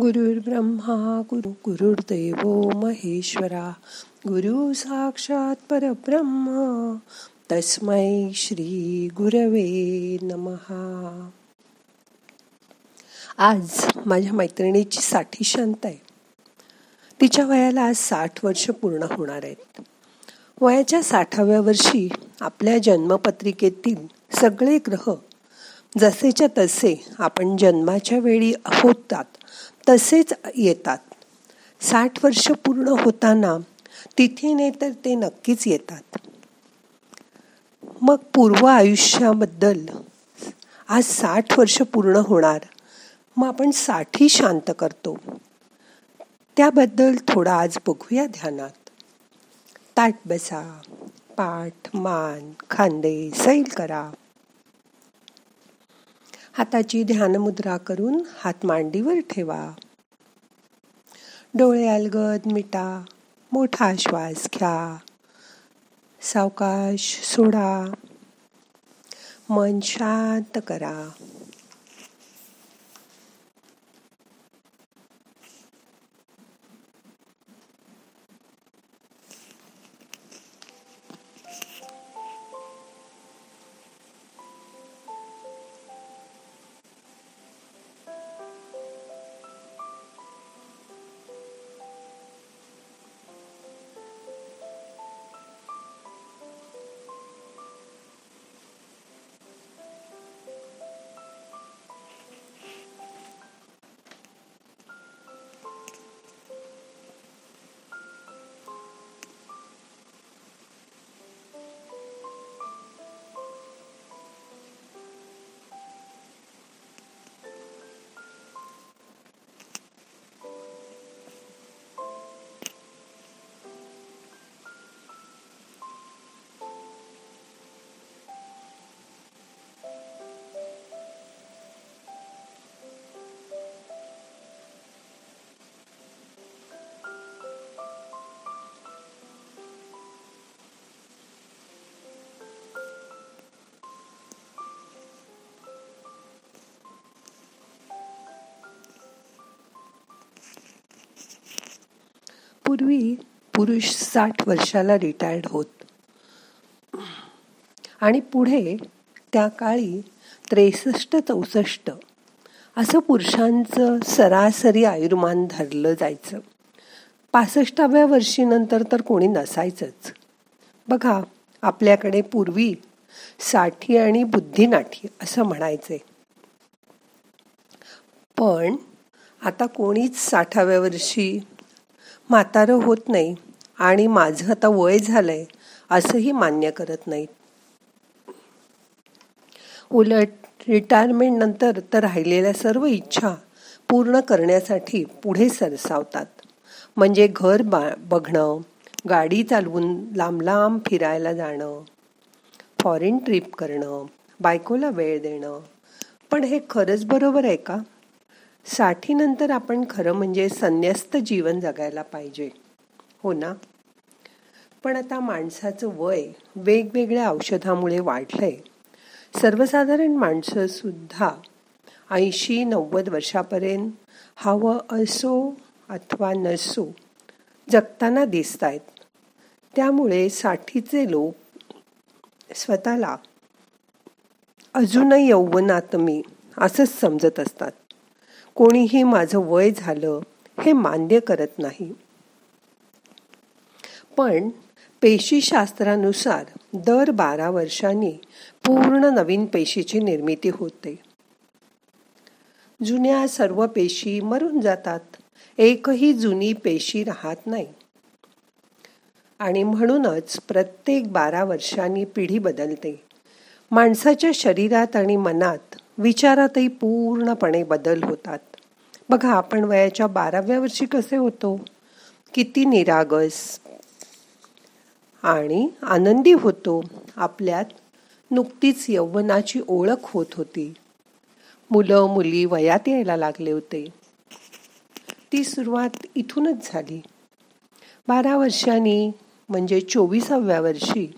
गुरुर्ब्रह्मा गुरु गुरुर्देव महेश्वरा गुरु साक्षात परब्रह्म तस्मै श्री गुरवे नमहा आज माझ्या मैत्रिणीची साठी शांत आहे. तिच्या वयाला आज साठ वर्ष पूर्ण होणार आहेत. वयाच्या साठाव्या वर्षी आपल्या जन्मपत्रिकेतील सगळे ग्रह जसेच्या तसे आपण जन्माच्या वेळी होतात तसेच येतात. साठ वर्ष पूर्ण होताना तिथीने तर ते नक्कीच येतात. मग पूर्व आयुष्याबद्दल. आज साठ वर्ष पूर्ण होणार मग आपण साठी शांत करतो. त्याबद्दल थोडा आज बघूया ध्यानात. ताट बसा पाठ मान खांदे सैल करा. हाताची ध्यानमुद्रा करून हात मांडीवर ठेवा. डोळे अलगद मिटा मोठा श्वास घ्या. सावकाश सोडा. मन शांत करा. पूर्वी पुरुष साठ वर्षाला रिटायर्ड होत. आणि पुढे त्या काळी त्रेसष्ट चौसष्ट असं पुरुषांचं सरासरी आयुर्मान धरलं जायचं. पासष्टाव्या वर्षी नंतर तर कोणी नसायचंच. बघा आपल्याकडे पूर्वी साठी आणि बुद्धिनाठी असं म्हणायचे. पण आता कोणीच साठाव्या वर्षी म्हातारं होत नाही आणि माझं आता वय झालंय असंही मान्य करत नाहीत. उलट रिटायरमेंट नंतर तर राहिलेल्या सर्व इच्छा पूर्ण करण्यासाठी पुढे सरसावतात. म्हणजे घर बा बघणं गाडी चालवून लांब लांब फिरायला जाणं फॉरेन ट्रिप करणं बायकोला वेळ देणं. पण हे खरंच बरोबर आहे का? साठीनंतर आपण खरं म्हणजे संन्यस्त जीवन जगायला पाहिजे. हो ना? पण आता माणसाचं वय वेगवेगळ्या औषधामुळे वाढलंय. सर्वसाधारण माणसं सुद्धा ऐंशी नव्वद वर्षापर्यंत हवं असो अथवा नसो जगताना दिसत आहेत त्यामुळे साठीचे लोक स्वतःला अजूनही यौवनात मी असंच समजत असतात. कोणीही माझं वय झालं हे मान्य करत नाही. पण पेशीशास्त्रानुसार दर बारा वर्षांनी पूर्ण नवीन पेशीची निर्मिती होते. जुन्या सर्व पेशी मरून जातात. एकही जुनी पेशी राहत नाही. आणि म्हणूनच प्रत्येक बारा वर्षांनी पिढी बदलते. माणसाच्या शरीरात आणि मनात विचारातही पूर्णपणे बदल होतात. बघा आपण वयाच्या बाराव्या वर्षी कसे होतो? किती निरागस आणि आनंदी होतो. आपल्यात नुकतीच यौवनाची ओळख होत होती. मुलं मुली वयात यायला लागले होते. ती सुरुवात इथूनच झाली. बारा वर्षांनी म्हणजे चोवीसाव्या वर्षी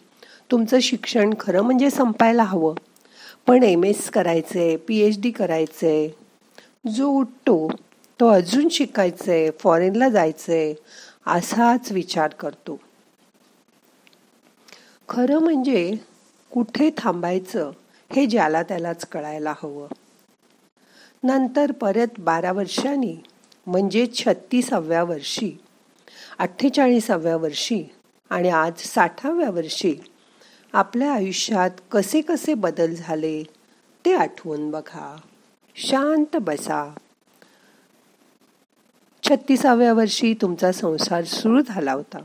तुमचं शिक्षण खरं म्हणजे संपायला हवं. पण एम एस करायचंय पी एच डी करायचंय जो उठतो तो अजून शिकायचंय फॉरेनला जायचंय असाच विचार करतो. खरं म्हणजे कुठे थांबायचं हे ज्याला त्यालाच कळायला हवं. नंतर परत बारा वर्षांनी म्हणजे छत्तीसाव्या वर्षी अठ्ठेचाळीसाव्या वर्षी आणि आज साठाव्या वर्षी आपल्या आयुष्यात कसे कसे बदल झाले ते आठवून बघा. शांत बसा. छत्तीसाव्या वर्षी तुमचा संसार सुरू झाला होता.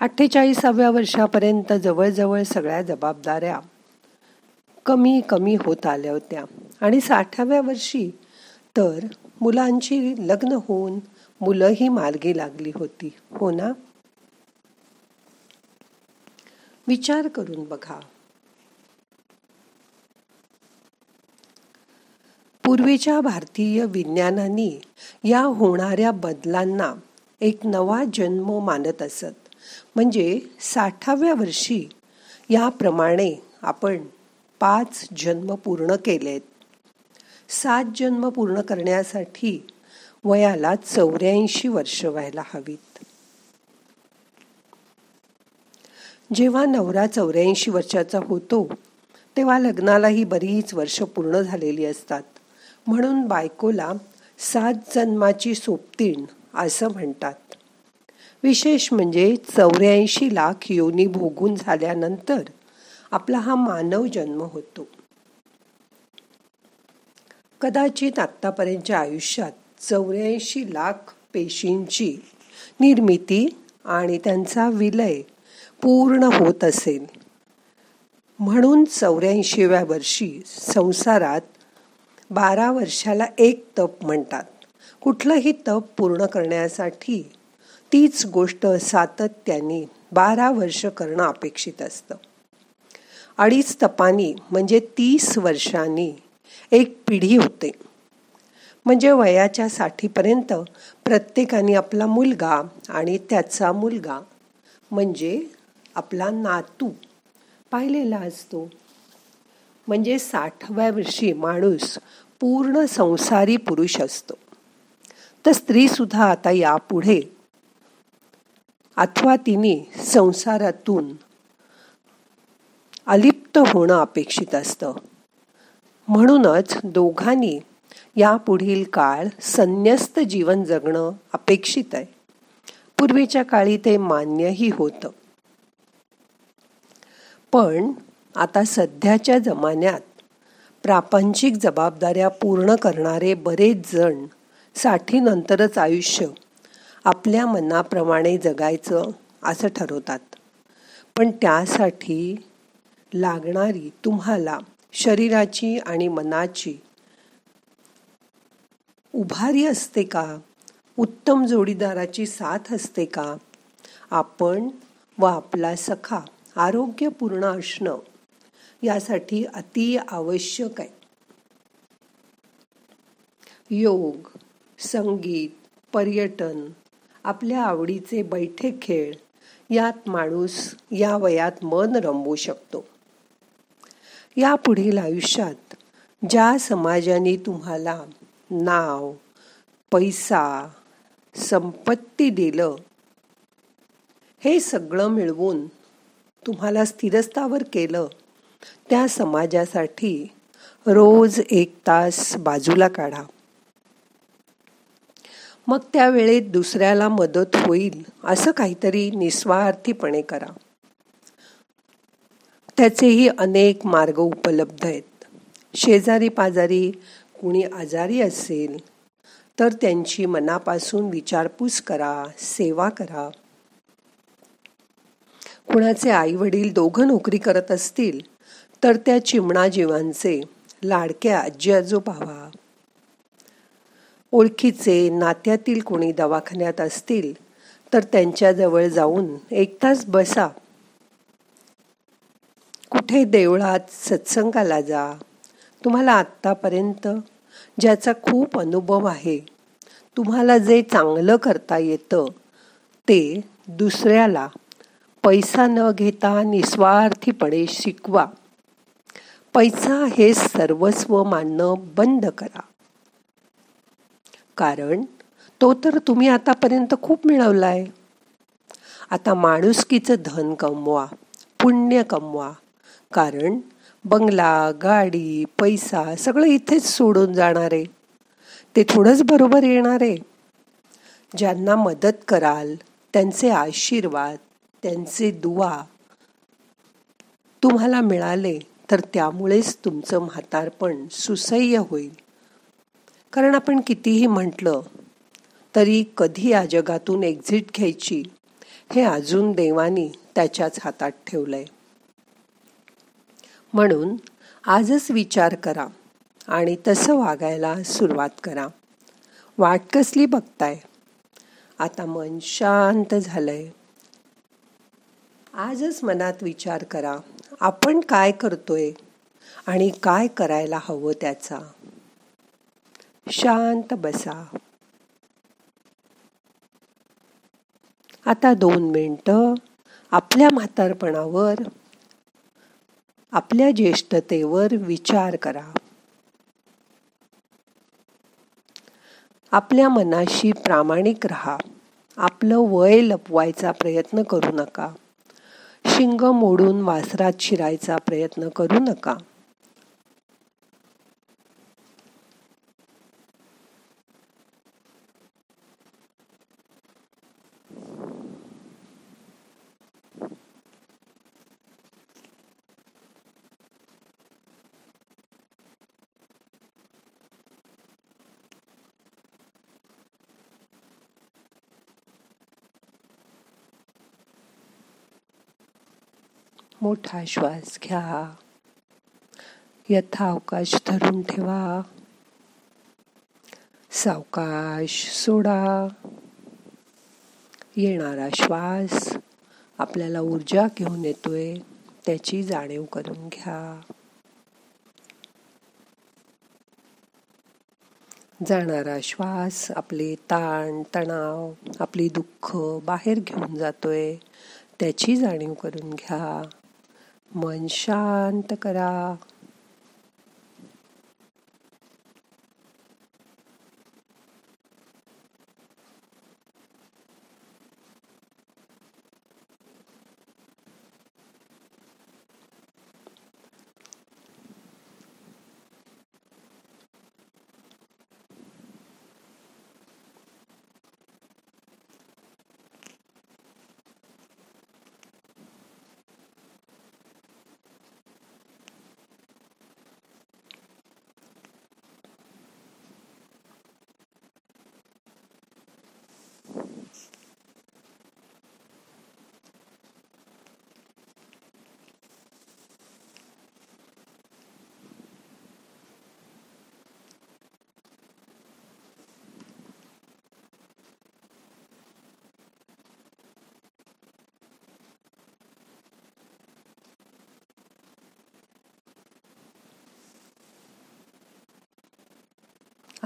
अठ्ठेचाळीसाव्या वर्षापर्यंत जवळजवळ सगळ्या जबाबदाऱ्या कमी कमी होत आल्या होत्या. आणि साठाव्या वर्षी तर मुलांची लग्न होऊन मुलंही मार्गी लागली होती. हो ना? विचार करून बघा. पूर्वीच्या भारतीय विज्ञानांनी या होणाऱ्या बदलांना एक नवा जन्म मानत असत. म्हणजे साठाव्या वर्षी याप्रमाणे आपण पाच जन्म पूर्ण केलेत. सात जन्म पूर्ण करण्यासाठी वयाला चौऱ्याऐंशी वर्ष व्हायला हवीत. जेव्हा नवरा चौऱ्याऐंशी वर्षाचा होतो तेव्हा लग्नालाही बरीच वर्ष पूर्ण झालेली असतात. म्हणून बायकोला सात जन्माची सोबतीण असं म्हणतात. विशेष म्हणजे चौऱ्याऐंशी लाख योनी भोगून झाल्यानंतर आपला हा मानव जन्म होतो. कदाचित आत्तापर्यंतच्या आयुष्यात चौऱ्याऐंशी लाख पेशींची निर्मिती आणि त्यांचा विलय पूर्ण होत असेल. म्हणून चौऱ्याऐंशीव्या वर्षी संसारात बारा वर्षाला एक तप म्हणतात. कुठलंही तप पूर्ण करण्यासाठी तीच गोष्ट सातत्याने बारा वर्ष करणं अपेक्षित असतं. अडीच तपानी म्हणजे तीस वर्षांनी एक पिढी होते. म्हणजे वयाच्या साठीपर्यंत प्रत्येकाने आपला मुलगा आणि त्याचा मुलगा म्हणजे आपला नातू पाहिलेला असतो. म्हणजे साठव्या वर्षी माणूस पूर्ण संसारी पुरुष असतो. तर स्त्री सुद्धा आता यापुढे अथवा तिने संसारातून अलिप्त होणं अपेक्षित असतं. म्हणूनच दोघांनी या पुढील काळ संन्यस्त जीवन जगणं अपेक्षित आहे. पूर्वीच्या काळी ते मान्यही होतं. पण आता सध्याच्या जमान्यात प्रापंचिक जबाबदाऱ्या पूर्ण करणारे बरेच जण साठीनंतरच आयुष्य आपल्या मनाप्रमाणे जगायचं असं ठरवतात. पण त्यासाठी लागणारी तुम्हाला शरीराची आणि मनाची उभारी असते का? उत्तम जोडीदाराची साथ असते का? आपण व आपला सखा आरोग्यपूर्ण असणं यासाठी अति आवश्यक आहे. योग संगीत पर्यटन आपल्या आवडीचे बैठे खेळ यात माणूस या वयात मन रमवू शकतो. या पुढील आयुष्यात ज्या समाजाने तुम्हाला नाव पैसा संपत्ती दिलं हे सगळं मिळवून तुम्हाला स्थिरस्थावर केलं त्या समाजासाठी रोज एक तास बाजूला काढा. मग त्या वेळेत दुसऱ्याला मदत होईल असं काहीतरी निस्वार्थीपणे करा. त्याचेही अनेक मार्ग उपलब्ध आहेत. शेजारी पाजारी कुणी आजारी असेल तर त्यांची मनापासून विचारपूस करा सेवा करा. कुणाचे आई वडील दोघं नोकरी करत असतील तर त्या चिमणा जीवांचे लाडक्या आजी आजोबा व्हा ओळखीचे नात्यातील कोणी दवाखान्यात असतील तर त्यांच्याजवळ जाऊन एक तास बसा. कुठे देवळात सत्संगाला जा. तुम्हाला आत्तापर्यंत ज्याचा खूप अनुभव आहे तुम्हाला जे चांगलं करता येतं ते दुसऱ्याला पैसा न घेता निस्वार्थीपणे शिकवा. पैसा हे सर्वस्व मानणं बंद करा. कारण तो तर तुम्ही आतापर्यंत खूप मिळवलाय. आता माणुसकीचं धन कमवा पुण्य कमवा. कारण बंगला गाडी पैसा सगळं इथेच सोडून जाणार. आहे ते थोडंच बरोबर येणार. आहे ज्यांना मदत कराल त्यांचे आशीर्वाद त्यांचे दुवा तुम्हाला मिळाले. तर त्यामुळेच तुमचं म्हातारपण सुसह्य होईल. कारण आपण कितीही म्हटलं तरी कधी या जगातून एक्झिट घ्यायची हे अजून देवानी त्याच्याच हातात ठेवलंय. म्हणून आजच विचार करा आणि तसं वागायला सुरुवात करा. वाट कसली बघताय? आता मन शांत झालंय. आजच मनात विचार करा. आपण काय करतोय आणि काय करायला हवं त्याचा. शांत बसा. आता दोन मिनटं आपल्या म्हातारपणावर आपल्या ज्येष्ठतेवर विचार करा. आपल्या मनाशी प्रामाणिक राहा. आपलं वय लपवायचा प्रयत्न करू नका. शिंग मोडून वासरात शिरायचा प्रयत्न करू नका. मोठा श्वास घ्या. यथावकाश धरून ठेवा. सावकाश सोडा. येणारा श्वास आपल्याला ऊर्जा घेऊन येतोय त्याची जाणीव करून घ्या. जाणारा श्वास आपले ताण तणाव आपली दुःख बाहेर घेऊन जातोय त्याची जाणीव करून घ्या. मन शांत करा.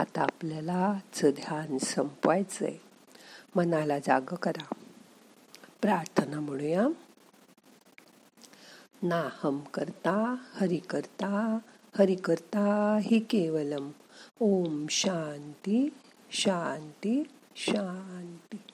आता आपल्यालाच ध्यान संपवायचंय. मनाला जाग करा. प्रार्थना म्हणूया. नाहम करता हरि करता हरि करता हि केवलम. ओम शांती शांती शांती.